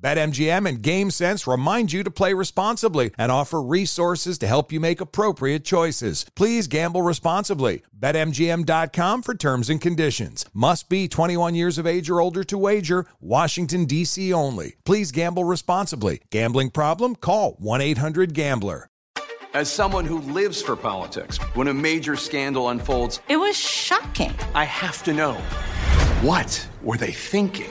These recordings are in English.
BetMGM and GameSense remind you to play responsibly and offer resources to help you make appropriate choices. Please gamble responsibly. BetMGM.com for terms and conditions. Must be 21 years of age or older to wager. Washington, D.C. only. Please gamble responsibly. Gambling problem? Call 1 800 Gambler. As someone who lives for politics, when a major scandal unfolds, it was shocking. I have to know what were they thinking?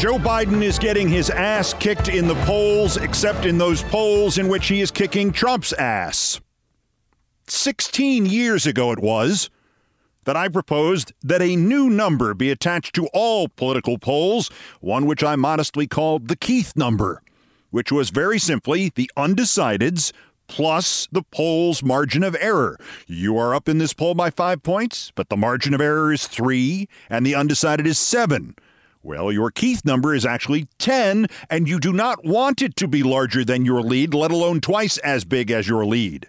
Joe Biden is getting his ass kicked in the polls, except in those polls in which he is kicking Trump's ass. 16 years ago, it was that I proposed that a new number be attached to all political polls, one which I modestly called the Keith number, which was very simply the undecideds plus the poll's margin of error. You are up in this poll by five points, but the margin of error is three, and the undecided is seven. Well, your Keith number is actually 10, and you do not want it to be larger than your lead, let alone twice as big as your lead.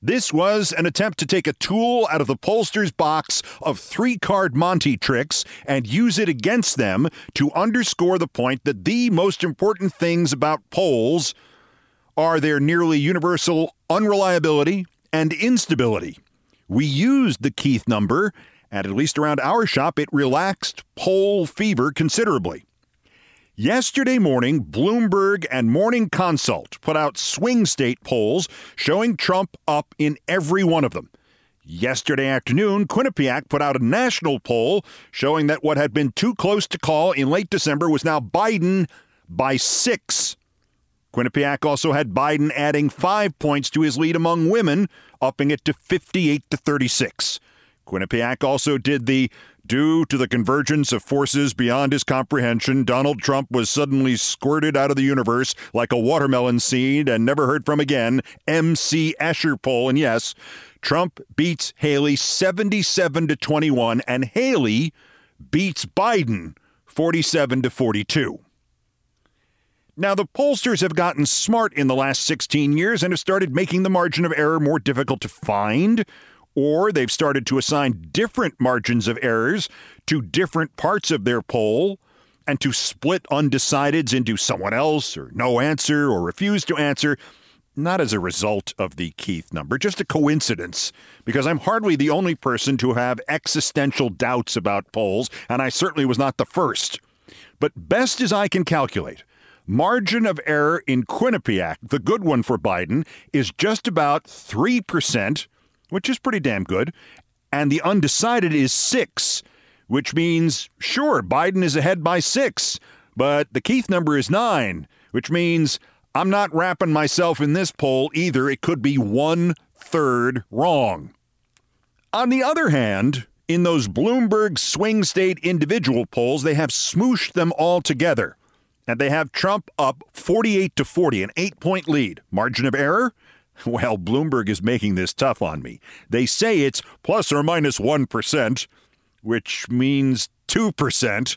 This was an attempt to take a tool out of the pollster's box of three card Monte tricks and use it against them to underscore the point that the most important things about polls are their nearly universal unreliability and instability. We used the Keith number and at least around our shop, it relaxed poll fever considerably. Yesterday morning, Bloomberg and Morning Consult put out swing state polls showing Trump up in every one of them. Yesterday afternoon, Quinnipiac put out a national poll showing that what had been too close to call in late December was now Biden by six. Quinnipiac also had Biden adding five points to his lead among women, upping it to 58 to 36. Quinnipiac also did the Due to the convergence of forces beyond his comprehension, Donald Trump was suddenly squirted out of the universe like a watermelon seed and never heard from again. MC Escher poll. And yes, Trump beats Haley 77 to 21, and Haley beats Biden 47 to 42. Now, the pollsters have gotten smart in the last 16 years and have started making the margin of error more difficult to find or they've started to assign different margins of errors to different parts of their poll and to split undecideds into someone else or no answer or refuse to answer. Not as a result of the Keith number, just a coincidence, because I'm hardly the only person to have existential doubts about polls, and I certainly was not the first. But best as I can calculate, margin of error in Quinnipiac, the good one for Biden, is just about 3%, which is pretty damn good. And the undecided is six, which means, sure, Biden is ahead by six, but the Keith number is nine, which means I'm not wrapping myself in this poll either. It could be one third wrong. On the other hand, In those Bloomberg swing state individual polls, they have smooshed them all together. And they have Trump up 48 to 40, an eight point lead. Margin of error? Well, Bloomberg is making this tough on me. They say it's plus or minus 1, which means 2%.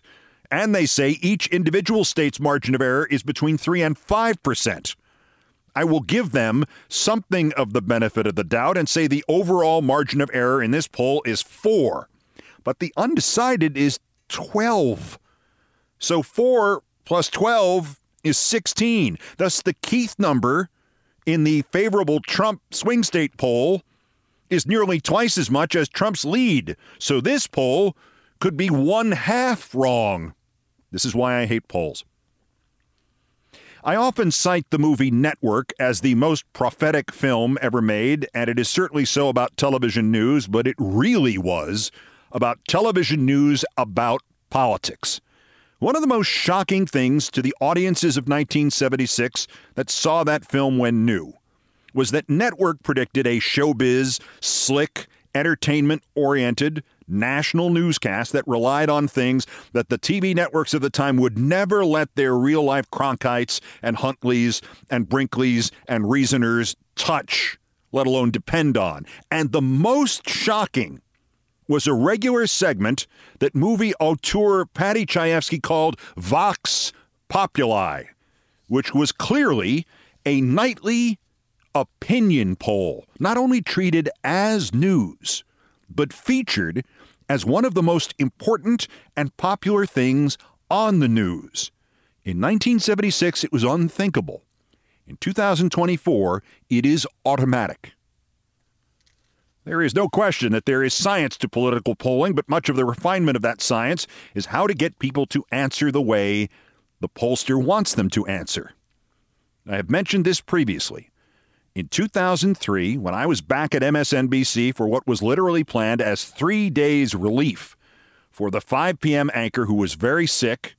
And they say each individual state's margin of error is between 3 and 5%. I will give them something of the benefit of the doubt and say the overall margin of error in this poll is 4. But the undecided is 12. So 4 plus 12 is 16. Thus, the Keith number in the favorable Trump swing state poll is nearly twice as much as Trump's lead. So this poll could be one half wrong. This is why I hate polls. I often cite the movie Network as the most prophetic film ever made, and it is certainly so about television news, but it really was about television news about politics. One of the most shocking things to the audiences of 1976 that saw that film when new was that Network predicted a showbiz, slick, entertainment oriented national newscast that relied on things that the TV networks of the time would never let their real life Cronkites and Huntleys and Brinkleys and Reasoners touch, let alone depend on. And the most shocking was a regular segment that movie auteur Paddy Chayefsky called Vox Populi, which was clearly a nightly opinion poll, not only treated as news, but featured as one of the most important and popular things on the news. In 1976, it was unthinkable. In 2024, it is automatic. There is no question that there is science to political polling, but much of the refinement of that science is how to get people to answer the way the pollster wants them to answer. I have mentioned this previously. In 2003, when I was back at MSNBC for what was literally planned as three days relief for the 5 p.m. anchor who was very sick,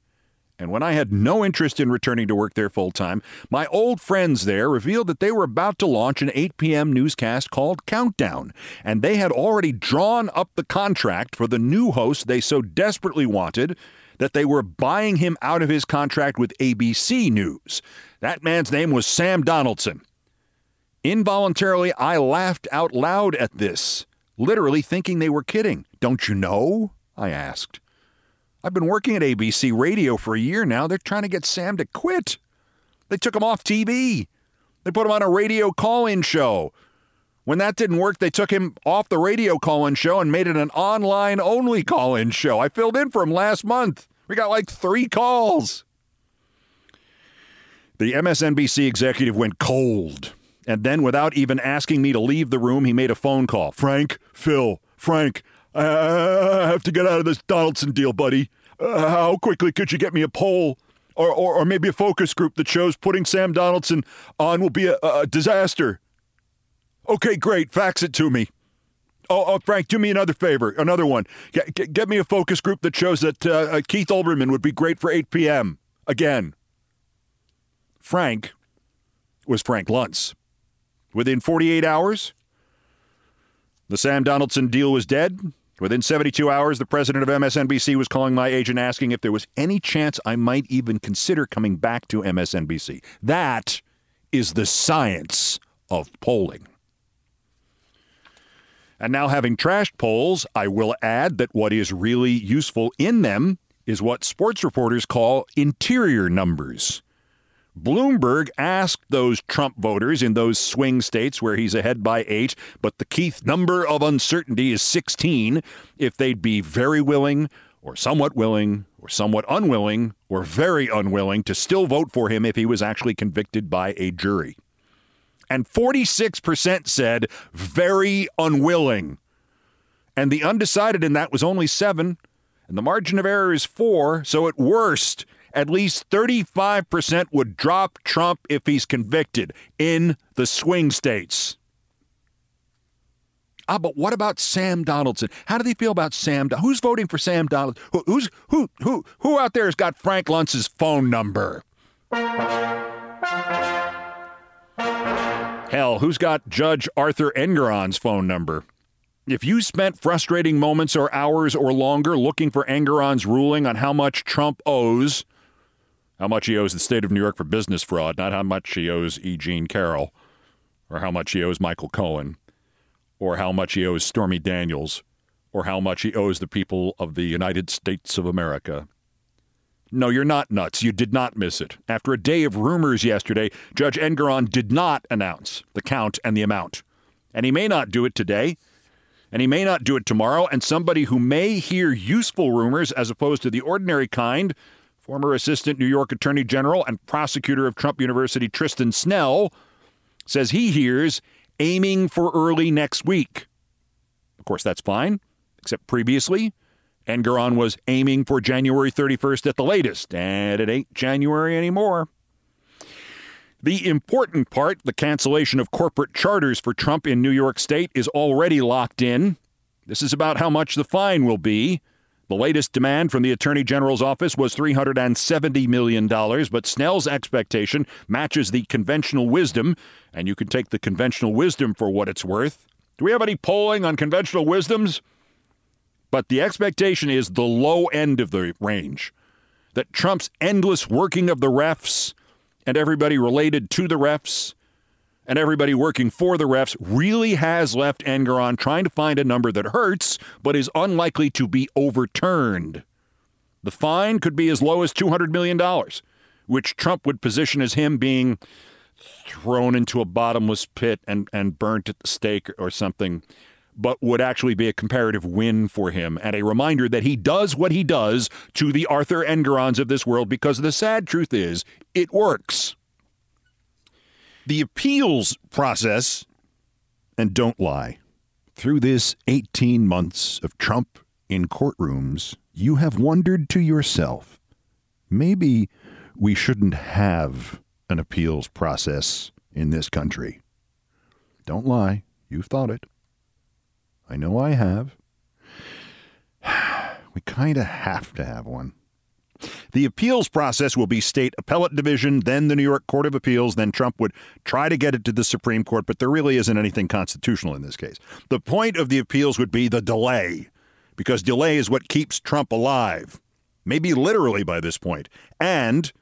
and when I had no interest in returning to work there full time, my old friends there revealed that they were about to launch an 8 p.m. newscast called Countdown, and they had already drawn up the contract for the new host they so desperately wanted that they were buying him out of his contract with ABC News. That man's name was Sam Donaldson. Involuntarily, I laughed out loud at this, literally thinking they were kidding. Don't you know? I asked. I've been working at ABC Radio for a year now. They're trying to get Sam to quit. They took him off TV. They put him on a radio call in show. When that didn't work, they took him off the radio call in show and made it an online only call in show. I filled in for him last month. We got like three calls. The MSNBC executive went cold. And then, without even asking me to leave the room, he made a phone call. Frank, Phil, Frank, I have to get out of this Donaldson deal, buddy. Uh, how quickly could you get me a poll? Or, or, or, maybe a focus group that shows putting Sam Donaldson on will be a, a disaster. Okay, great. Fax it to me. Oh, oh, Frank, do me another favor. Another one. Get, get, get me a focus group that shows that uh, uh Keith Olbermann would be great for 8 p.m. Again. Frank was Frank Luntz. Within 48 hours, the Sam Donaldson deal was dead. Within 72 hours, the president of MSNBC was calling my agent asking if there was any chance I might even consider coming back to MSNBC. That is the science of polling. And now, having trashed polls, I will add that what is really useful in them is what sports reporters call interior numbers. Bloomberg asked those Trump voters in those swing states where he's ahead by eight, but the Keith number of uncertainty is 16, if they'd be very willing, or somewhat willing, or somewhat unwilling, or very unwilling to still vote for him if he was actually convicted by a jury. And 46% said very unwilling. And the undecided in that was only seven, and the margin of error is four, so at worst, at least 35% would drop Trump if he's convicted in the swing states. Ah, but what about Sam Donaldson? How do they feel about Sam? Who's voting for Sam Donaldson? Who, who's who who who out there has got Frank Luntz's phone number? Hell, who's got Judge Arthur Engoron's phone number? If you spent frustrating moments or hours or longer looking for Engoron's ruling on how much Trump owes, how much he owes the state of New York for business fraud, not how much he owes E. Jean Carroll, or how much he owes Michael Cohen, or how much he owes Stormy Daniels, or how much he owes the people of the United States of America. No, you're not nuts. You did not miss it. After a day of rumors yesterday, Judge Engoron did not announce the count and the amount. And he may not do it today and he may not do it tomorrow. And somebody who may hear useful rumors as opposed to the ordinary kind, former Assistant New York Attorney General and prosecutor of Trump University, Tristan Snell, says he hears aiming for early next week. Of course, that's fine, except previously, Engoron was aiming for January 31st at the latest, and it ain't January anymore. The important part, the cancellation of corporate charters for Trump in New York State, is already locked in. This is about how much the fine will be. The latest demand from the Attorney General's office was $370 million, but Snell's expectation matches the conventional wisdom, and you can take the conventional wisdom for what it's worth. Do we have any polling on conventional wisdoms? But the expectation is the low end of the range. That Trump's endless working of the refs and everybody related to the refs and everybody working for the refs really has left Engoron trying to find a number that hurts but is unlikely to be overturned. The fine could be as low as $200 million, which Trump would position as him being thrown into a bottomless pit and, and burnt at the stake or something, but would actually be a comparative win for him and a reminder that he does what he does to the Arthur Engorons of this world because the sad truth is it works. The appeals process, and don't lie, through this 18 months of Trump in courtrooms, you have wondered to yourself, maybe we shouldn't have an appeals process in this country. Don't lie, you've thought it. I know I have. We kind of have to have one. The appeals process will be state appellate division, then the New York Court of Appeals, then Trump would try to get it to the Supreme Court, but there really isn't anything constitutional in this case. The point of the appeals would be the delay, because delay is what keeps Trump alive, maybe literally by this point, and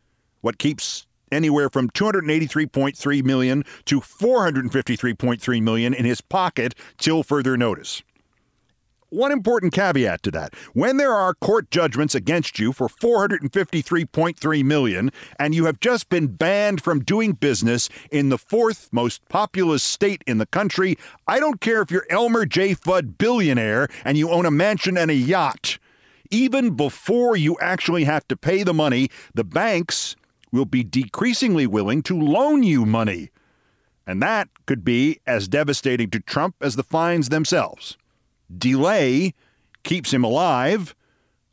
what keeps anywhere from 283.3 million to 453.3 million in his pocket till further notice. One important caveat to that. When there are court judgments against you for 453.3 million and you have just been banned from doing business in the fourth most populous state in the country, I don't care if you're Elmer J. Fudd billionaire and you own a mansion and a yacht. Even before you actually have to pay the money, the banks will be decreasingly willing to loan you money. And that could be as devastating to Trump as the fines themselves. Delay keeps him alive.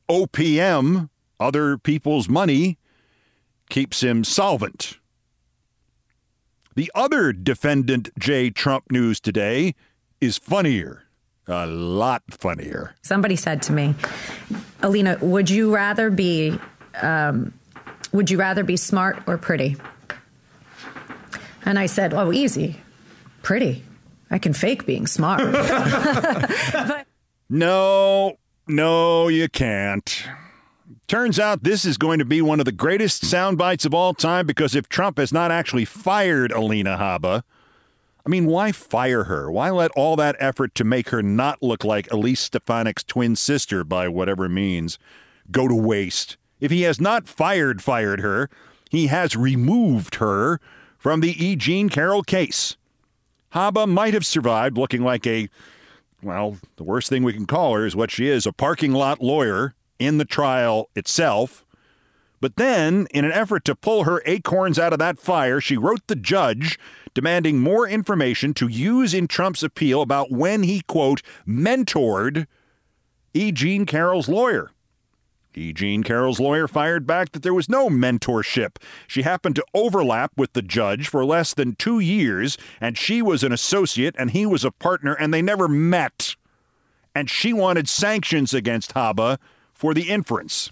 OPM, other people's money, keeps him solvent. The other defendant J. Trump news today is funnier. A lot funnier. Somebody said to me, Alina, would you rather be um, would you rather be smart or pretty? And I said, Oh, easy. Pretty. I can fake being smart. but- no, no, you can't. Turns out this is going to be one of the greatest sound bites of all time because if Trump has not actually fired Alina Habba, I mean, why fire her? Why let all that effort to make her not look like Elise Stefanik's twin sister by whatever means go to waste? If he has not fired fired her, he has removed her from the E. Jean Carroll case. Habba might have survived looking like a, well, the worst thing we can call her is what she is a parking lot lawyer in the trial itself. But then, in an effort to pull her acorns out of that fire, she wrote the judge demanding more information to use in Trump's appeal about when he, quote, mentored E. Jean Carroll's lawyer. E. Jean Carroll's lawyer fired back that there was no mentorship. She happened to overlap with the judge for less than two years, and she was an associate and he was a partner, and they never met. And she wanted sanctions against Habba for the inference.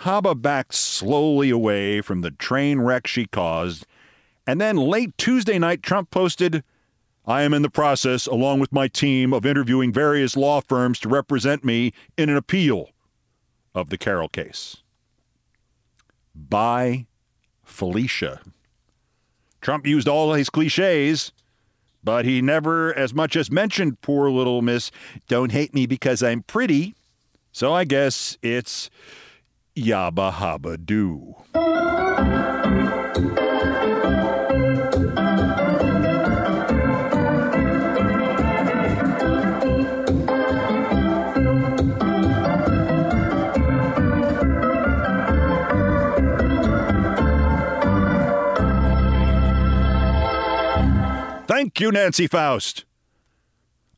Habba backed slowly away from the train wreck she caused, and then late Tuesday night, Trump posted, I am in the process, along with my team, of interviewing various law firms to represent me in an appeal of the Carroll case. Bye Felicia. Trump used all his cliches, but he never as much as mentioned poor little Miss Don't Hate Me Because I'm Pretty. So I guess it's Yabba Habba Doo. Thank you, Nancy Faust.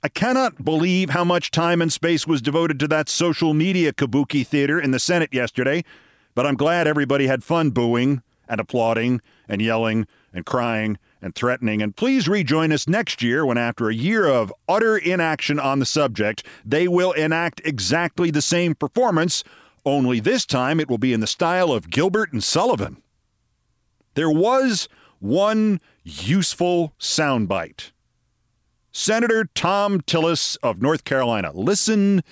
I cannot believe how much time and space was devoted to that social media kabuki theater in the Senate yesterday, but I'm glad everybody had fun booing and applauding and yelling and crying and threatening. And please rejoin us next year when, after a year of utter inaction on the subject, they will enact exactly the same performance, only this time it will be in the style of Gilbert and Sullivan. There was one useful soundbite Senator Thom Tillis of North Carolina. Listen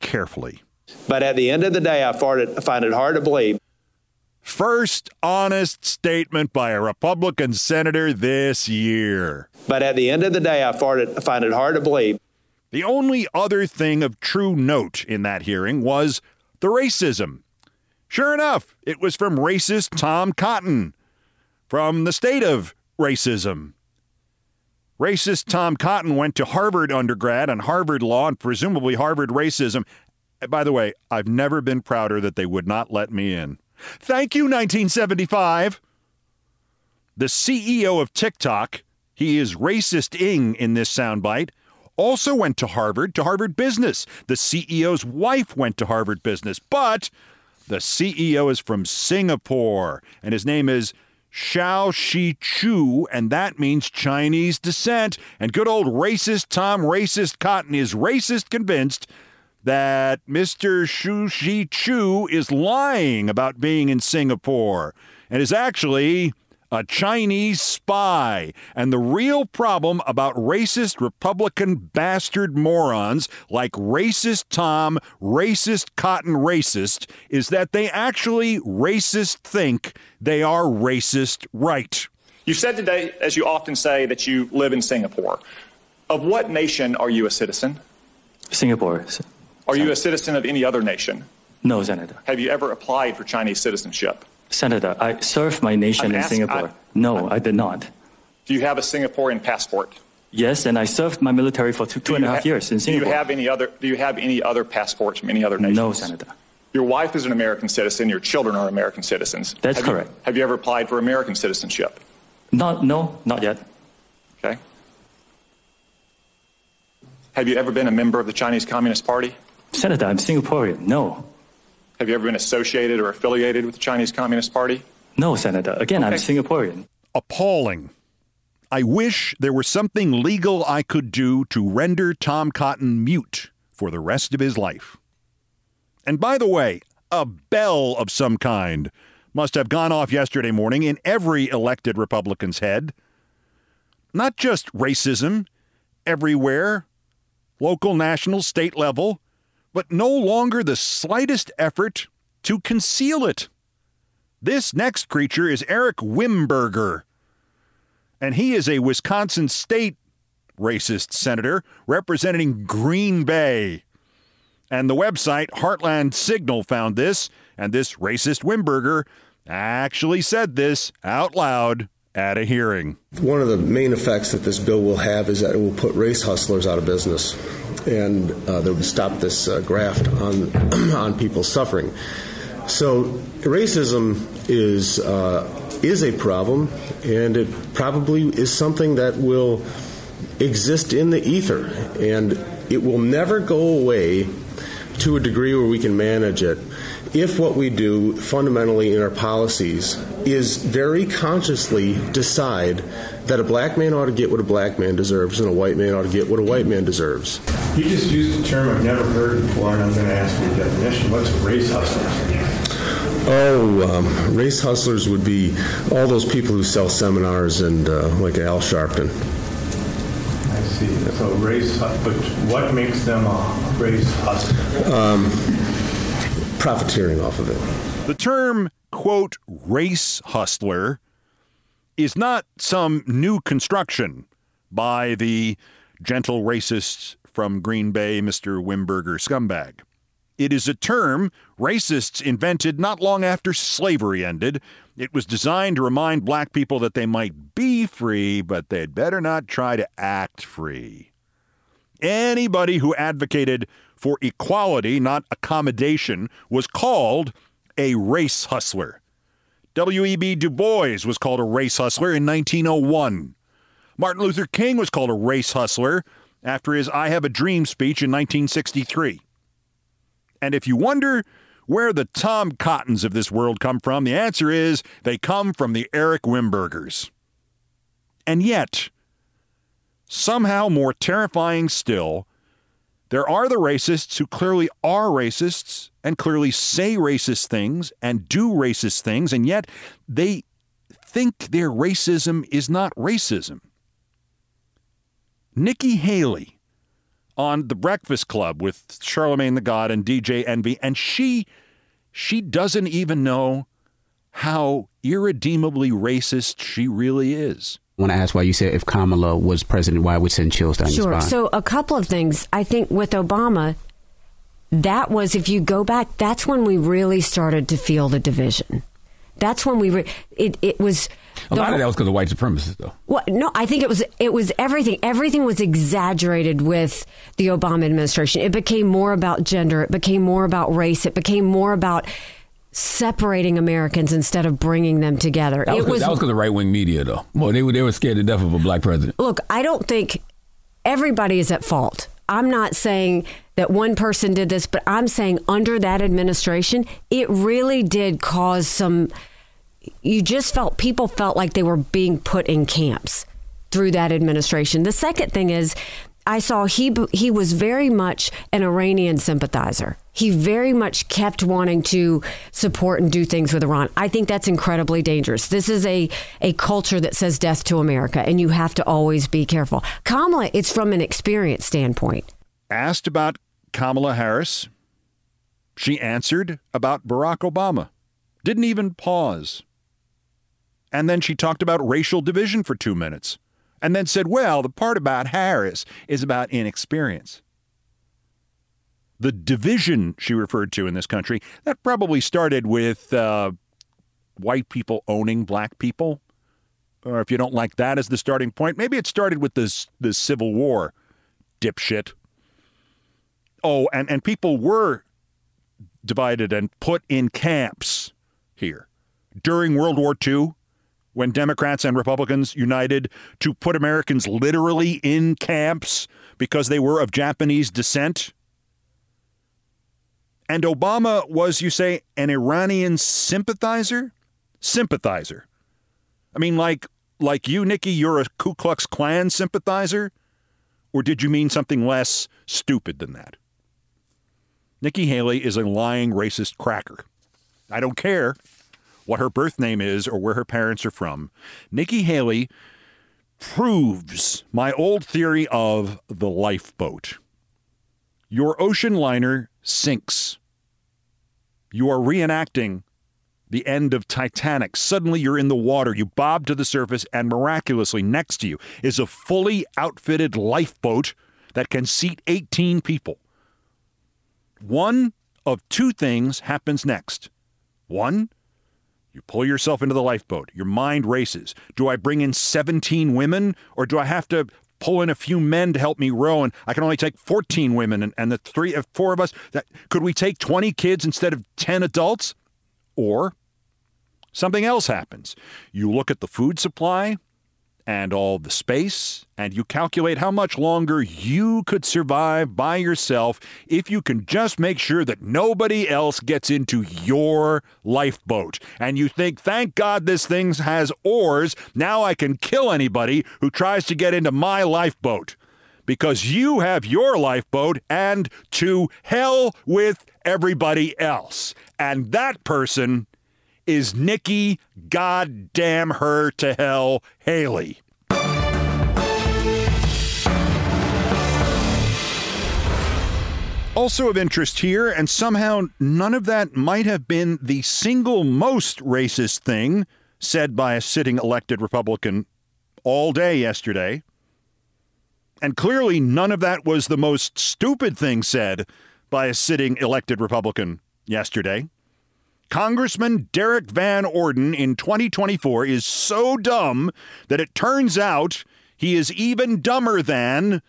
carefully. But at the end of the day, I find it hard to believe. First honest statement by a Republican senator this year. But at the end of the day, I find it hard to believe. The only other thing of true note in that hearing was the racism. Sure enough, it was from racist Tom Cotton from the state of racism. Racist Tom Cotton went to Harvard undergrad and Harvard law and presumably Harvard racism. Uh, by the way, I've never been prouder that they would not let me in. Thank you, 1975. The CEO of TikTok, he is racist ing in this soundbite, also went to Harvard, to Harvard Business. The CEO's wife went to Harvard Business, but the CEO is from Singapore, and his name is Shou Zi Chew, and that means Chinese descent. And good old racist Tom Racist Cotton is racist convinced that Mr. Shou Zi Chew is lying about being in Singapore and is actually a Chinese spy. And the real problem about racist Republican bastard morons like racist Tom, racist Cotton racist is that they actually racist think they are racist right. You said today, as you often say, that you live in Singapore. Of what nation are you a citizen? Singapore. Are you a citizen of any other nation? No, Senator. Have you ever applied for Chinese citizenship? Senator, I served my nation I'm in Singapore. I- no, I did not. Do you have a Singaporean passport? Yes, and I served my military for two, two and a you half ha- years in Singapore. Do you have any other? Do you have any other passports from any other nation? no, Senator. Your wife is an American citizen. Your children are American citizens. That's Have you- correct. have you ever applied for American citizenship? Not, no, not yet. Okay. Have you ever been a member of the Chinese Communist Party? Senator, I'm Singaporean. No. Have you ever been associated or affiliated with the Chinese Communist Party? No, Senator. Again, I'm Singaporean. Appalling. I wish there were something legal I could do to render Tom Cotton mute for the rest of his life. And by the way, a bell of some kind must have gone off yesterday morning in every elected Republican's head. Not just racism, everywhere, local, national, state level, but no longer the slightest effort to conceal it. This next creature is Eric Wimberger, and he is a Wisconsin state racist senator representing Green Bay. And the website Heartland Signal found this, and this racist Wimberger actually said this out loud at a hearing. One of the main effects that this bill will have is that it will put race hustlers out of business, and uh, that would stop this uh, graft on on people suffering. So racism is uh, is a problem, and it probably is something that will exist in the ether, and it will never go away to a degree where we can manage it. If what we do fundamentally in our policies is very consciously decide that a black man ought to get what a black man deserves and a white man ought to get what a white man deserves. You just used a term I've never heard before, and I'm going to ask for a definition. What's a race hustlers? Oh, um, race hustlers would be all those people who sell seminars and uh, like Al Sharpton. I see. So race, but what makes them a race hustler? Um, profiteering off of it. The term, quote, race hustler is not some new construction by the gentle racist from Green Bay, Mr. Wimberger scumbag. It is a term racists invented not long after slavery ended. It was designed to remind black people that they might be free, but they'd better not try to act free. Anybody who advocated for equality, not accommodation, was called a race hustler. W.E.B. Du Bois was called a race hustler in 1901. Martin Luther King was called a race hustler after his I Have a Dream speech in 1963. And if you wonder where the Tom Cottons of this world come from, the answer is they come from the Eric Wimbergers. And yet, somehow more terrifying still, there are the racists who clearly are racists and clearly say racist things and do racist things, and yet they think their racism is not racism. Nikki Haley on The Breakfast Club with Charlemagne the God and DJ Envy, and she she doesn't even know how irredeemably racist she really is. When I asked why you said if Kamala was president, why would send chills down sure. your spine? So a couple of things. I think with Obama, that was if you go back, that's when we really started to feel the division. That's when we re- it it was a lot of that was because of white supremacists, though. Well, no, I think it was it was everything. Everything was exaggerated with the Obama administration. It became more about gender. It became more about race. It became more about separating Americans instead of bringing them together. That was, it was that was because of right wing media, though. Well, they were they were scared to death of a black president. Look, I don't think everybody is at fault. I'm not saying that one person did this, but I'm saying under that administration, it really did cause some. You just felt people felt like they were being put in camps through that administration. The second thing is, I saw he he was very much an Iranian sympathizer. He very much kept wanting to support and do things with Iran. I think that's incredibly dangerous. This is a a culture that says death to America, and you have to always be careful. Kamala, it's from an experience standpoint. Asked about Kamala Harris, she answered about Barack Obama. Didn't even pause. And then she talked about racial division for two minutes and then said, well, the part about Harris is about inexperience. The division she referred to in this country, that probably started with uh, white people owning black people. Or if you don't like that as the starting point, maybe it started with this, this Civil War, dipshit. Oh, and, and people were divided and put in camps here. During World War II, when Democrats and Republicans united to put Americans literally in camps because they were of Japanese descent. And Obama was, you say, an Iranian sympathizer? Sympathizer. I mean, like, like you, Nikki, you're a Ku Klux Klan sympathizer? Or did you mean something less stupid than that? Nikki Haley is a lying racist cracker. I don't care what her birth name is or where her parents are from. Nikki Haley proves my old theory of the lifeboat. Your ocean liner sinks. You are reenacting the end of Titanic. Suddenly you're in the water. You bob to the surface, and miraculously next to you is a fully outfitted lifeboat that can seat 18 people. One of two things happens next. One, you pull yourself into the lifeboat. Your mind races. Do I bring in 17 women or do I have to pull in a few men to help me row and I can only take 14 women and, and the three uh, four of us that could we take 20 kids instead of 10 adults? Or something else happens. You look at the food supply and all the space, and you calculate how much longer you could survive by yourself if you can just make sure that nobody else gets into your lifeboat. And you think, thank God this thing has oars. Now I can kill anybody who tries to get into my lifeboat. Because you have your lifeboat and to hell with everybody else. And that person is Nikki goddamn her to hell Haley. Also of interest here, and somehow none of that might have been the single most racist thing said by a sitting elected Republican all day yesterday. And clearly, none of that was the most stupid thing said by a sitting elected Republican yesterday. Congressman Derrick Van Orden in 2024 is so dumb that it turns out he is even dumber than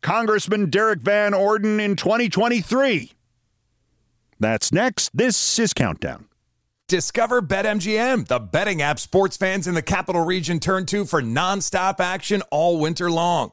Congressman Derrick Van Orden in 2023. That's next. This is Countdown. Discover BetMGM, the betting app sports fans in the capital region turn to for nonstop action all winter long.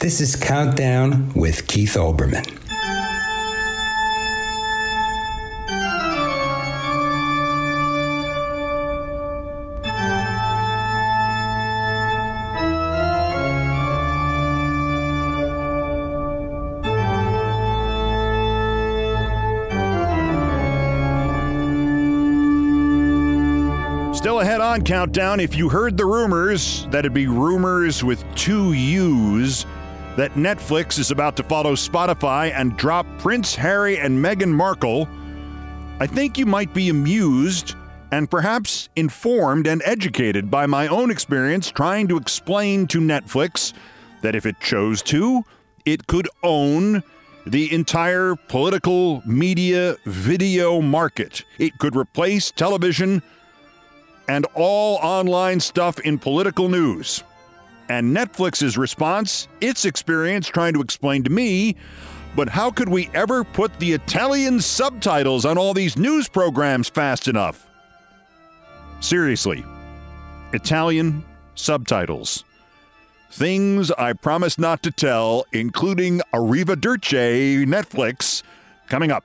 This is Countdown with Keith Olbermann. Still ahead on Countdown. If you heard the rumors, that'd be rumors with two U's, that Netflix is about to follow Spotify and drop Prince Harry and Meghan Markle, I think you might be amused and perhaps informed and educated by my own experience trying to explain to Netflix that if it chose to, it could own the entire political media video market. It could replace television and all online stuff in political news. And Netflix's response, its experience trying to explain to me, but how could we ever put the Italian subtitles on all these news programs fast enough? Seriously, Italian subtitles. Things I promise not to tell, including Arrivederci Netflix, coming up.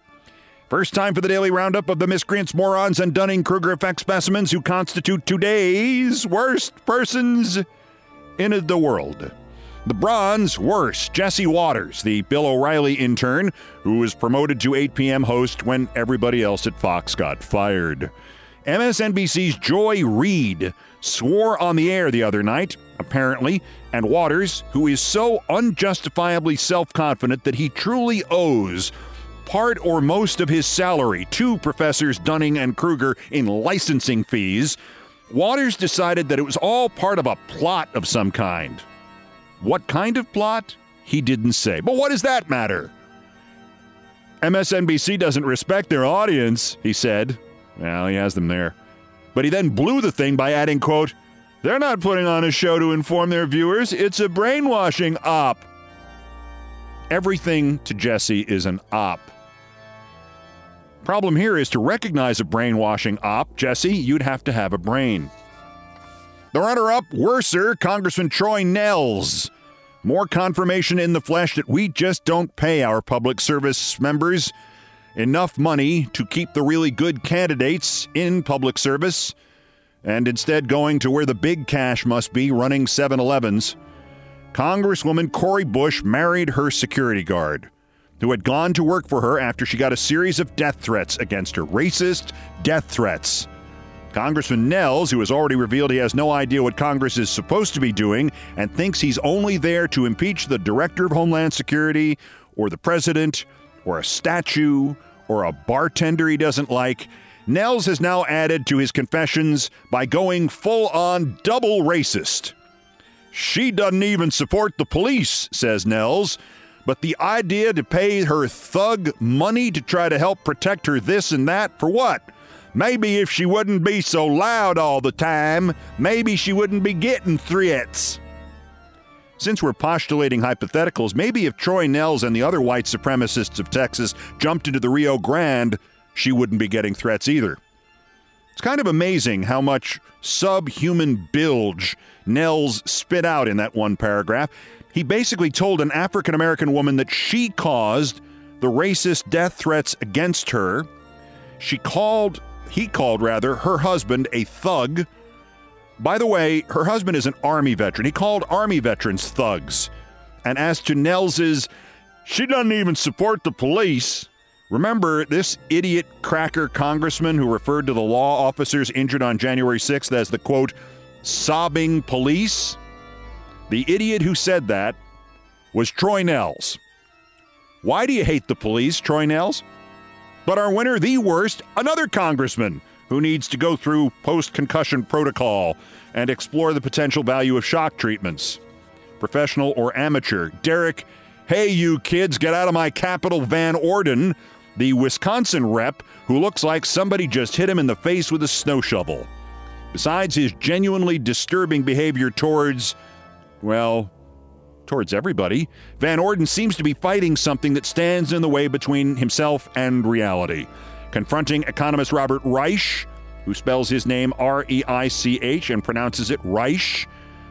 First time for the daily roundup of the miscreants, morons, and Dunning Kruger effect specimens who constitute today's worst persons in the world. The bronze worse, Jesse Watters, the Bill O'Reilly intern who was promoted to 8 p.m. host when everybody else at Fox got fired. MSNBC's Joy Reid swore on the air the other night, apparently, and Watters, who is so unjustifiably self confident that he truly owes part or most of his salary to professors Dunning and Kruger in licensing fees, Watters decided that it was all part of a plot of some kind. What kind of plot? He didn't say. But what does that matter? MSNBC doesn't respect their audience, he said. Well, he has them there. But he then blew the thing by adding, quote, They're not putting on a show to inform their viewers. It's a brainwashing op. Everything to Jesse is an op. Problem here is to recognize a brainwashing op, Jesse, you'd have to have a brain. The runner up, worser, Congressman Troy Nehls. More confirmation in the flesh that we just don't pay our public service members enough money to keep the really good candidates in public service and instead going to where the big cash must be, running 7 Elevens. Congresswoman Cori Bush married her security guard, who had gone to work for her after she got a series of death threats against her. Racist death threats. Congressman Nehls, who has already revealed he has no idea what Congress is supposed to be doing and thinks he's only there to impeach the director of Homeland Security or the president or a statue or a bartender he doesn't like, Nehls has now added to his confessions by going full on double racist. She doesn't even support the police, says Nehls, but the idea to pay her thug money to try to help protect her this and that for what? Maybe if she wouldn't be so loud all the time, maybe she wouldn't be getting threats. Since we're postulating hypotheticals, maybe if Troy Nehls and the other white supremacists of Texas jumped into the Rio Grande, she wouldn't be getting threats either. It's kind of amazing how much subhuman bilge Nehls spit out in that one paragraph. He basically told an African American woman that she caused the racist death threats against her. She called he called rather her husband a thug. By the way, her husband is an army veteran. He called army veterans thugs. And as to Nehls's, she doesn't even support the police. Remember this idiot cracker congressman who referred to the law officers injured on January 6th as the quote, sobbing police? The idiot who said that was Troy Nehls. Why do you hate the police, Troy Nehls? But our winner, the worst, another congressman who needs to go through post concussion protocol and explore the potential value of shock treatments. Professional or amateur, Derrick, hey, you kids, get out of my capital, Van Orden, the Wisconsin rep who looks like somebody just hit him in the face with a snow shovel. Besides his genuinely disturbing behavior towards, well, towards everybody, Van Orden seems to be fighting something that stands in the way between himself and reality. Confronting economist Robert Reich, who spells his name R E I C H and pronounces it Reich,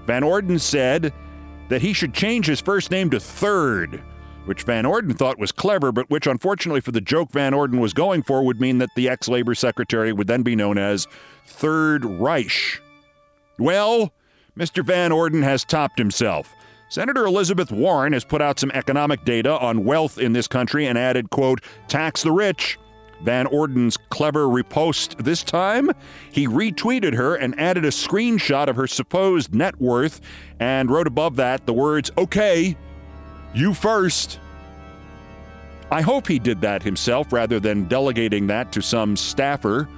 Van Orden said that he should change his first name to Third, which Van Orden thought was clever, but which unfortunately for the joke Van Orden was going for would mean that the ex labor secretary would then be known as Third Reich. Well, Mr. Van Orden has topped himself. Senator Elizabeth Warren has put out some economic data on wealth in this country and added, quote, tax the rich. Van Orden's clever riposte this time, he retweeted her and added a screenshot of her supposed net worth and wrote above that the words, okay, you first. I hope he did that himself rather than delegating that to some staffer.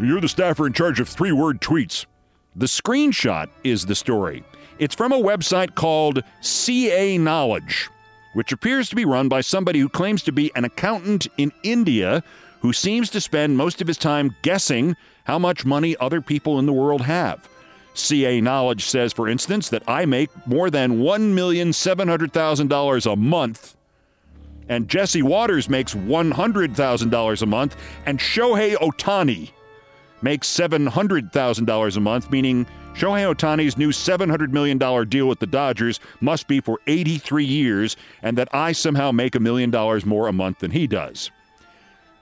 You're the staffer in charge of three word tweets. The screenshot is the story. It's from a website called CA Knowledge, which appears to be run by somebody who claims to be an accountant in India who seems to spend most of his time guessing how much money other people in the world have. CA Knowledge says, for instance, that I make more than $1,700,000 a month, and Jesse Watters makes $100,000 a month, and Shohei Ohtani makes $700,000 a month, meaning Shohei Ohtani's new $700 million deal with the Dodgers must be for 83 years, and that I somehow make a million dollars more a month than he does.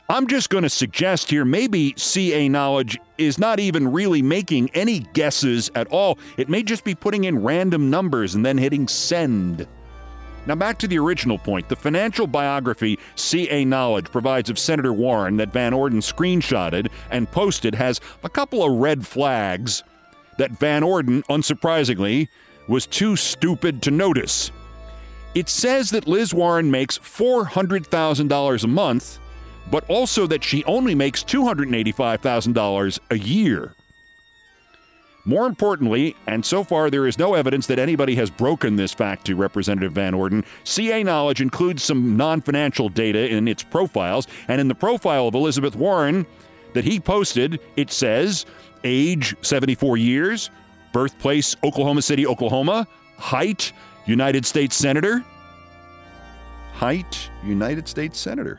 I'm just going to suggest here maybe CA Knowledge is not even really making any guesses at all. It may just be putting in random numbers and then hitting send. Now, back to the original point. The financial biography CA Knowledge provides of Senator Warren that Van Orden screenshotted and posted has a couple of red flags that Van Orden, unsurprisingly, was too stupid to notice. It says that Liz Warren makes $400,000 a month, but also that she only makes $285,000 a year. More importantly, and so far there is no evidence that anybody has broken this fact to Representative Van Orden, CA Knowledge includes some non financial data in its profiles, and in the profile of Elizabeth Warren that he posted, it says age 74 years, birthplace Oklahoma City, Oklahoma, height United States Senator. Height United States Senator.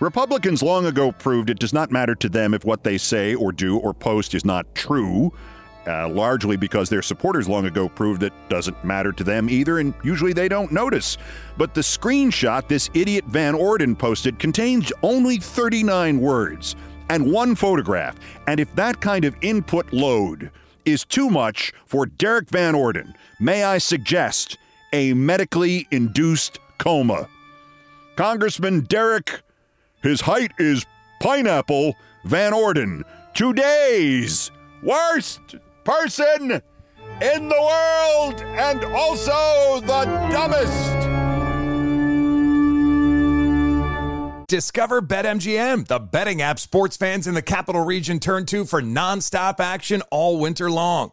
Republicans long ago proved it does not matter to them if what they say or do or post is not true. Uh, largely because their supporters long ago proved it doesn't matter to them either, and usually they don't notice. But the screenshot this idiot Van Orden posted contains only 39 words and one photograph. And if that kind of input load is too much for Derrick Van Orden, may I suggest a medically induced coma? Congressman Derrick, his height is pineapple Van Orden, today's worst person in the world and also the dumbest. Discover BetMGM, the betting app sports fans in the capital region turn to for nonstop action all winter long.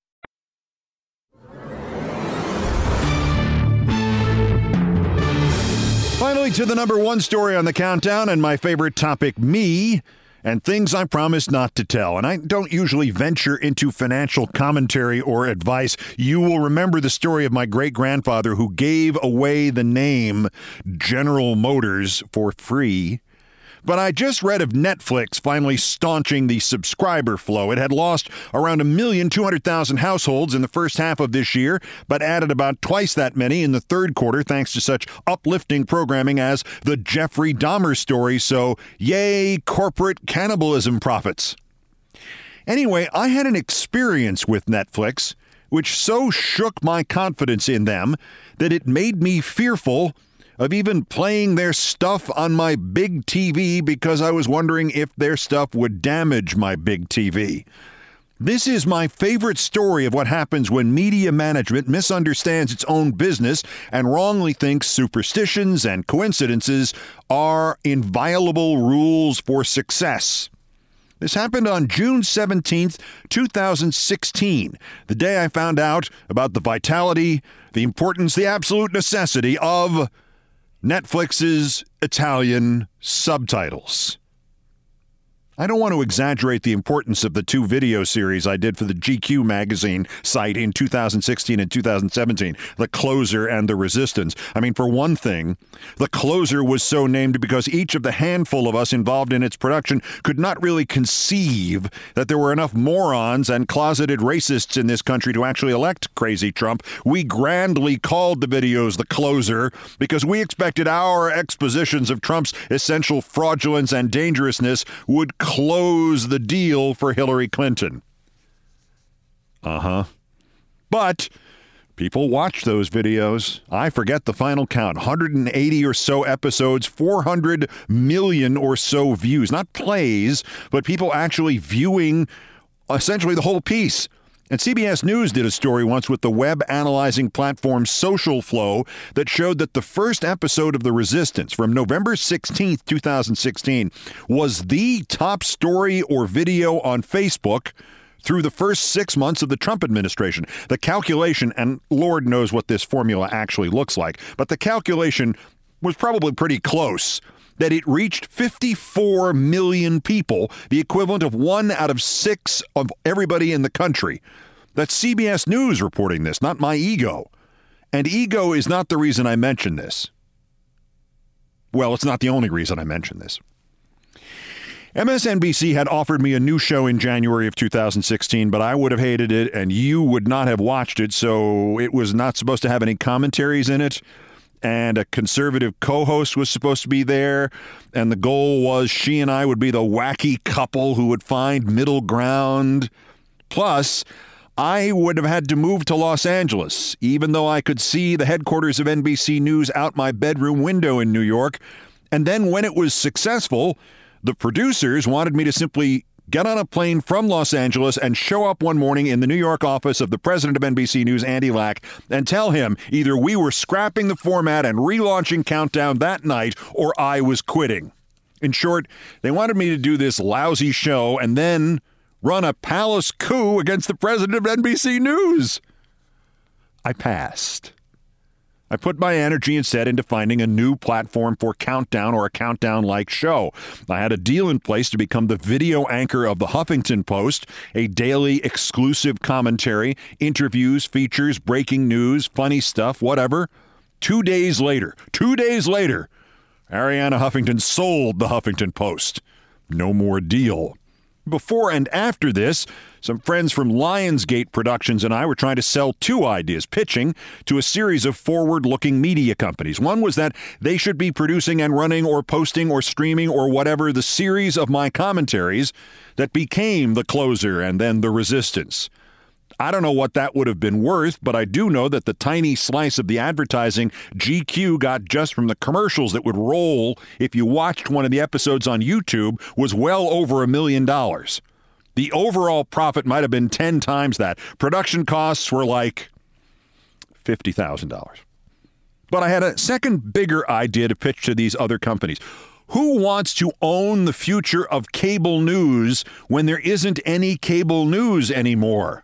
Finally, to the number one story on the countdown and my favorite topic me and things I promised not to tell. And I don't usually venture into financial commentary or advice. You will remember the story of my great grandfather who gave away the name General Motors for free. But I just read of Netflix finally staunching the subscriber flow. It had lost around a million two hundred thousand households in the first half of this year, but added about twice that many in the third quarter thanks to such uplifting programming as the Jeffrey Dahmer story. So, yay, corporate cannibalism profits. Anyway, I had an experience with Netflix which so shook my confidence in them that it made me fearful of even playing their stuff on my big TV because I was wondering if their stuff would damage my big TV. This is my favorite story of what happens when media management misunderstands its own business and wrongly thinks superstitions and coincidences are inviolable rules for success. This happened on June 17th, 2016, the day I found out about the vitality, the importance, the absolute necessity of Netflix's Italian subtitles. I don't want to exaggerate the importance of the two video series I did for the GQ magazine site in 2016 and 2017, The Closer and The Resistance. I mean, for one thing, The Closer was so named because each of the handful of us involved in its production could not really conceive that there were enough morons and closeted racists in this country to actually elect crazy Trump. We grandly called the videos The Closer because we expected our expositions of Trump's essential fraudulence and dangerousness would close the deal for Hillary Clinton. Uh huh. But people watch those videos. I forget the final count 180 or so episodes, 400 million or so views. Not plays, but people actually viewing essentially the whole piece. And CBS News did a story once with the web analyzing platform Social Flow that showed that the first episode of The Resistance from November 16th, 2016, was the top story or video on Facebook through the first six months of the Trump administration. The calculation, and Lord knows what this formula actually looks like, but the calculation was probably pretty close that it reached 54 million people, the equivalent of one out of six of everybody in the country. That's CBS News reporting this, not my ego. And ego is not the reason I mention this. Well, it's not the only reason I mention this. MSNBC had offered me a new show in January of 2016, but I would have hated it and you would not have watched it, so it was not supposed to have any commentaries in it and a conservative co host was supposed to be there. And the goal was she and I would be the wacky couple who would find middle ground. Plus, I would have had to move to Los Angeles, even though I could see the headquarters of NBC News out my bedroom window in New York. And then when it was successful, the producers wanted me to simply get on a plane from Los Angeles and show up one morning in the New York office of the president of NBC News, Andy Lack, and tell him either we were scrapping the format and relaunching Countdown that night or I was quitting. In short, they wanted me to do this lousy show and then run a palace coup against the president of NBC News. I passed. I put my energy instead into finding a new platform for Countdown or a Countdown like show. I had a deal in place to become the video anchor of the Huffington Post, a daily exclusive commentary, interviews, features, breaking news, funny stuff, whatever. Two days later, two days later, Arianna Huffington sold the Huffington Post. No more deal. Before and after this, some friends from Lionsgate Productions and I were trying to sell two ideas, pitching to a series of forward looking media companies. One was that they should be producing and running or posting or streaming or whatever the series of my commentaries that became The Closer and then The Resistance. I don't know what that would have been worth, but I do know that the tiny slice of the advertising GQ got just from the commercials that would roll if you watched one of the episodes on YouTube was well over a million dollars. The overall profit might have been 10 times that. Production costs were like $50,000. But I had a second bigger idea to pitch to these other companies. Who wants to own the future of cable news when there isn't any cable news anymore?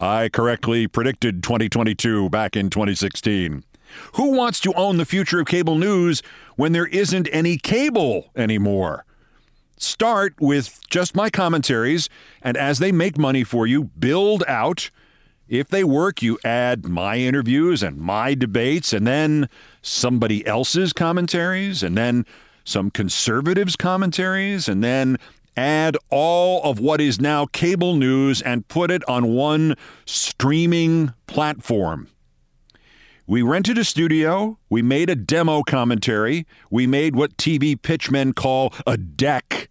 I correctly predicted 2022 back in 2016. Who wants to own the future of cable news when there isn't any cable anymore? Start with just my commentaries, and as they make money for you, build out. If they work, you add my interviews and my debates, and then somebody else's commentaries, and then some conservatives' commentaries, and then add all of what is now cable news and put it on one streaming platform. We rented a studio, we made a demo commentary, we made what TV pitchmen call a deck.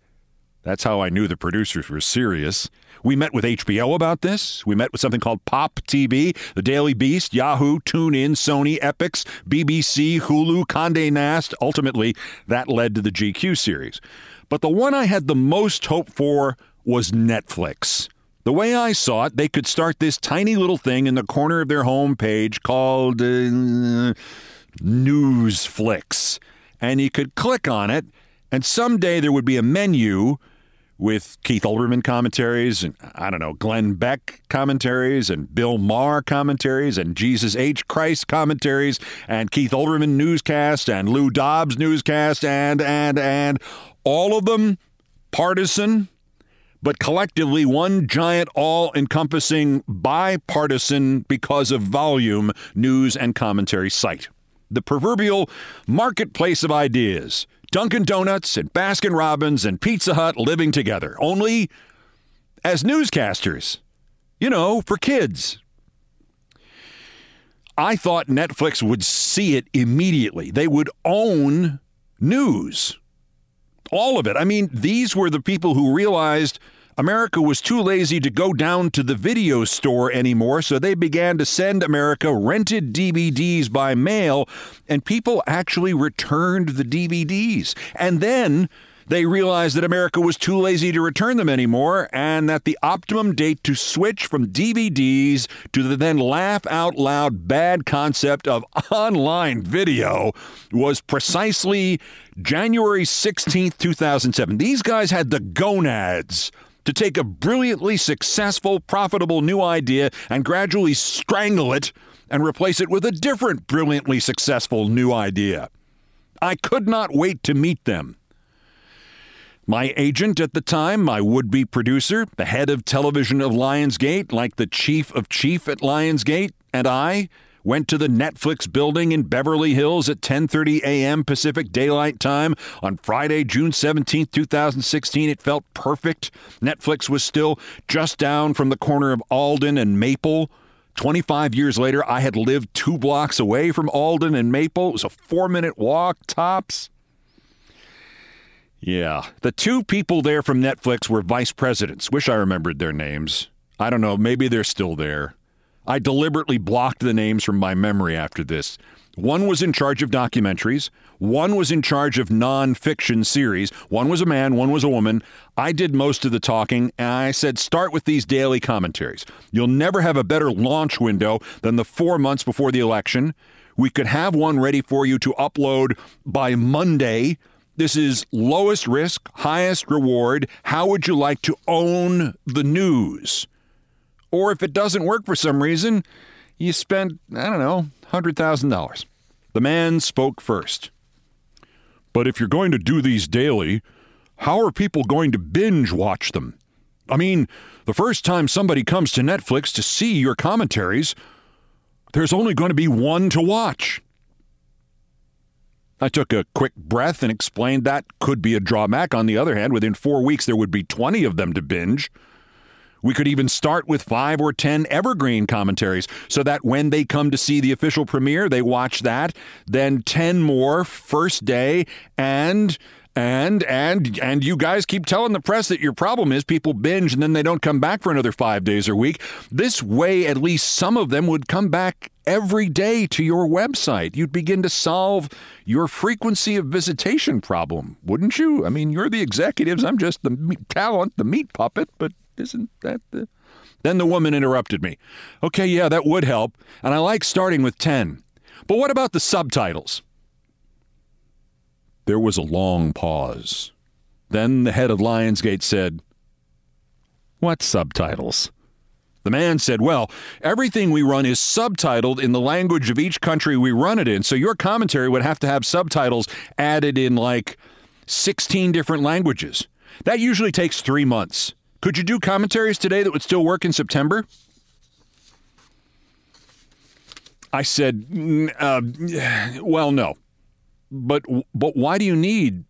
That's how I knew the producers were serious. We met with HBO about this. We met with something called Pop TV, The Daily Beast, Yahoo, TuneIn, Sony, Epix, BBC, Hulu, Condé Nast. Ultimately, that led to the GQ series. But the one I had the most hope for was Netflix. The way I saw it, they could start this tiny little thing in the corner of their home page called uh, Newsflix. And you could click on it, and someday there would be a menu with Keith Olbermann commentaries and I don't know, Glenn Beck commentaries and Bill Maher commentaries and Jesus H. Christ commentaries and Keith Olbermann newscast and Lou Dobbs newscast and and and all of them partisan but collectively one giant all encompassing bipartisan because of volume news and commentary site. The proverbial marketplace of ideas Dunkin' Donuts and Baskin Robbins and Pizza Hut living together, only as newscasters. You know, for kids. I thought Netflix would see it immediately. They would own news. All of it. I mean, these were the people who realized America was too lazy to go down to the video store anymore, so they began to send America rented DVDs by mail, and people actually returned the DVDs. And then They realized that America was too lazy to return them anymore and that the optimum date to switch from DVDs to the then laugh out loud bad concept of online video was precisely January 16th, 2007. These guys had the gonads to take a brilliantly successful, profitable new idea and gradually strangle it and replace it with a different brilliantly successful new idea. I could not wait to meet them. My agent at the time, my would be producer, the head of television of Lionsgate, like the chief of chief at Lionsgate, and I went to the Netflix building in Beverly Hills at 10:30 a.m. Pacific Daylight Time on Friday, June 17, 2016. It felt perfect. Netflix was still just down from the corner of Alden and Maple. 25 years later, I had lived 2 blocks away from Alden and Maple. It was a 4-minute walk tops. Yeah, the two people there from Netflix were vice presidents. Wish I remembered their names. I don't know, maybe they're still there. I deliberately blocked the names from my memory after this. One was in charge of documentaries, one was in charge of nonfiction series. One was a man, one was a woman. I did most of the talking, and I said, start with these daily commentaries. You'll never have a better launch window than the four months before the election. We could have one ready for you to upload by Monday. This is lowest risk, highest reward. How would you like to own the news? Or if it doesn't work for some reason, you spend, I don't know, $100,000. The man spoke first. But if you're going to do these daily, how are people going to binge watch them? I mean, the first time somebody comes to Netflix to see your commentaries, there's only going to be one to watch. I took a quick breath and explained that could be a drawback. On the other hand, within four weeks, there would be 20 of them to binge. We could even start with five or 10 evergreen commentaries so that when they come to see the official premiere, they watch that, then 10 more first day, and. And and and you guys keep telling the press that your problem is people binge and then they don't come back for another 5 days or week. This way at least some of them would come back every day to your website. You'd begin to solve your frequency of visitation problem, wouldn't you? I mean, you're the executives, I'm just the talent, the meat puppet, but isn't that the. Then the woman interrupted me. Okay, yeah, that would help. And I like starting with 10. But what about the subtitles? There was a long pause. Then the head of Lionsgate said, What subtitles? The man said, Well, everything we run is subtitled in the language of each country we run it in. So your commentary would have to have subtitles added in like 16 different languages. That usually takes three months. Could you do commentaries today that would still work in September? I said, uh, well, no. But but why do you need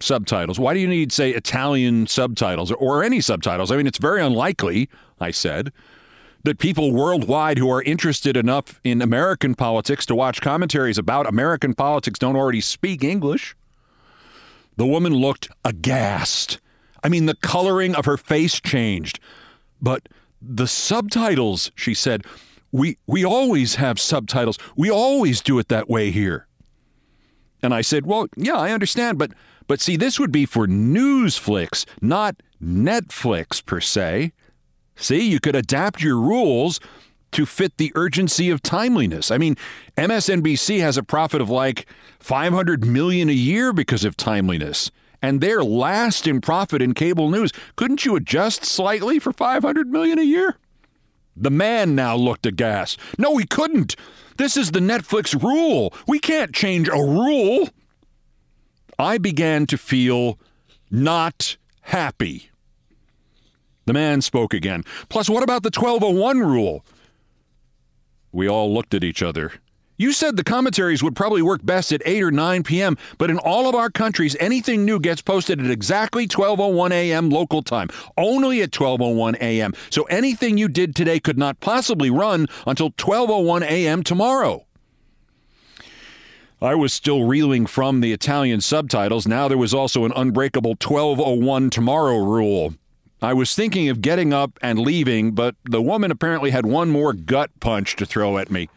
subtitles? Why do you need, say, Italian subtitles or, or any subtitles? I mean, it's very unlikely, I said, that people worldwide who are interested enough in American politics to watch commentaries about American politics don't already speak English. The woman looked aghast. I mean, the coloring of her face changed. But the subtitles, she said, we, we always have subtitles. We always do it that way here. And I said, Well, yeah, I understand, but but see, this would be for news flicks, not Netflix per se. See, you could adapt your rules to fit the urgency of timeliness. I mean, MSNBC has a profit of like 500 million a year because of timeliness and they're last in profit in cable news. Couldn't you adjust slightly for 500 million a year? The man now looked aghast. No, he couldn't. This is the Netflix rule. We can't change a rule. I began to feel not happy. The man spoke again. Plus, what about the 1201 rule? We all looked at each other. You said the commentaries would probably work best at 8 or 9 p.m., but in all of our countries, anything new gets posted at exactly 12:01 a.m. local time, only at 12:01 a.m. So anything you did today could not possibly run until 12:01 a.m. tomorrow. I was still reeling from the Italian subtitles. Now there was also an unbreakable 12:01 tomorrow rule. I was thinking of getting up and leaving, but the woman apparently had one more gut punch to throw at me.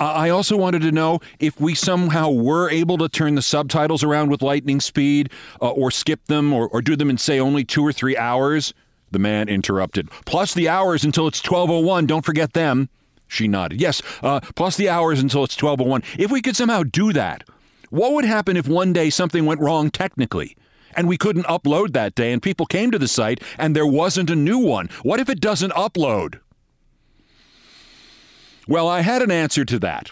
Uh, I also wanted to know if we somehow were able to turn the subtitles around with lightning speed uh, or skip them or, or do them in, say, only two or three hours. The man interrupted. Plus the hours until it's 1201. Don't forget them. She nodded. Yes, uh, plus the hours until it's 1201. If we could somehow do that, what would happen if one day something went wrong technically? and we couldn't upload that day, and people came to the site and there wasn't a new one. What if it doesn't upload? Well, I had an answer to that,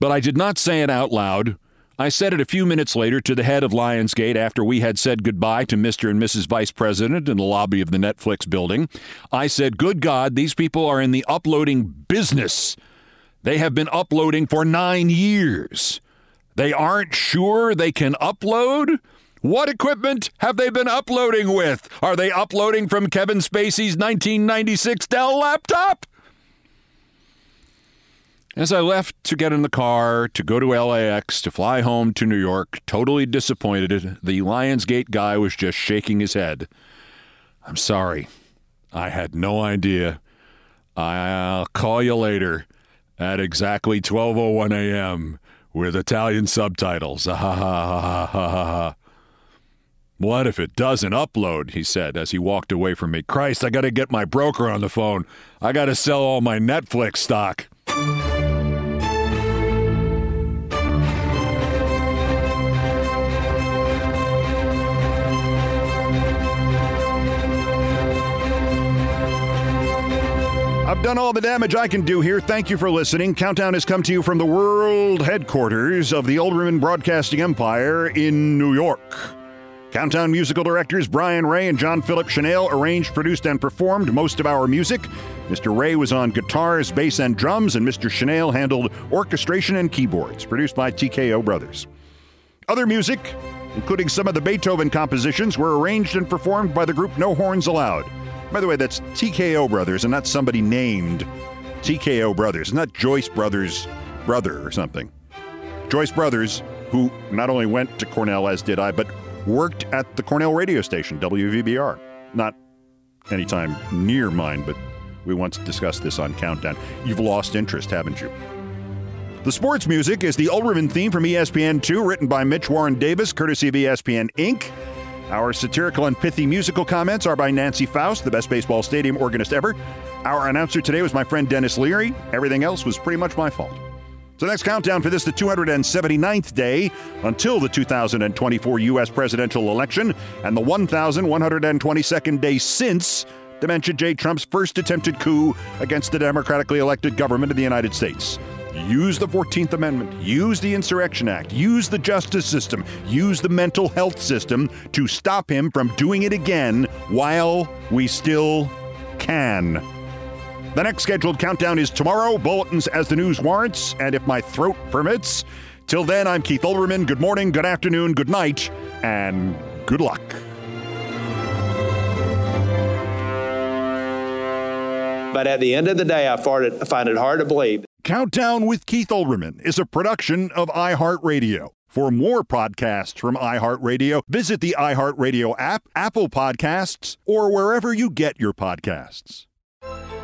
but I did not say it out loud. I said it a few minutes later to the head of Lionsgate after we had said goodbye to Mr. and Mrs. Vice President in the lobby of the Netflix building. I said, Good God, these people are in the uploading business. They have been uploading for nine years. They aren't sure they can upload? What equipment have they been uploading with? Are they uploading from Kevin Spacey's 1996 Dell laptop? As I left to get in the car to go to LAX to fly home to New York, totally disappointed, the Lionsgate guy was just shaking his head. I'm sorry. I had no idea. I'll call you later at exactly 12:01 a.m. with Italian subtitles. Ha ha ha ha ha ha. What if it doesn't upload? He said as he walked away from me. Christ, I got to get my broker on the phone. I got to sell all my Netflix stock. I've done all the damage I can do here. Thank you for listening. Countdown has come to you from the world headquarters of the Olbermann Broadcasting Empire in New York. Countdown musical directors Brian Ray and John Philip Shenale arranged, produced, and performed most of our music. Mr. Ray was on guitars, bass, and drums, and Mr. Shenale handled orchestration and keyboards, produced by TKO Brothers. Other music, including some of the Beethoven compositions, were arranged and performed by the group No Horns Allowed. By the way, that's TKO Brothers and not somebody named TKO Brothers, not Joyce Brothers' brother or something. Joyce Brothers, who not only went to Cornell, as did I, but worked at the Cornell radio station, WVBR. Not anytime near mine, but we once discussed this on Countdown. You've lost interest, haven't you? The sports music is the Olbermann theme from ESPN2, written by Mitch Warren Davis, courtesy of ESPN Inc. Our satirical and pithy musical comments are by Nancy Faust, the best baseball stadium organist ever. Our announcer today was my friend Denis Leary. Everything else was pretty much my fault. So, next countdown for this, the 279th day until the 2024 U.S. presidential election, and the 1,122nd day since Dementia J. Trump's first attempted coup against the democratically elected government of the United States. Use the 14th Amendment, use the Insurrection Act, use the justice system, use the mental health system to stop him from doing it again while we still can. The next scheduled countdown is tomorrow, bulletins as the news warrants, and if my throat permits. Till then, I'm Keith Olbermann. Good morning, good afternoon, good night, and good luck. But at the end of the day, I find it, hard to believe. Countdown with Keith Olbermann is a production of iHeartRadio. For more podcasts from iHeartRadio, visit the iHeartRadio app, Apple Podcasts, or wherever you get your podcasts.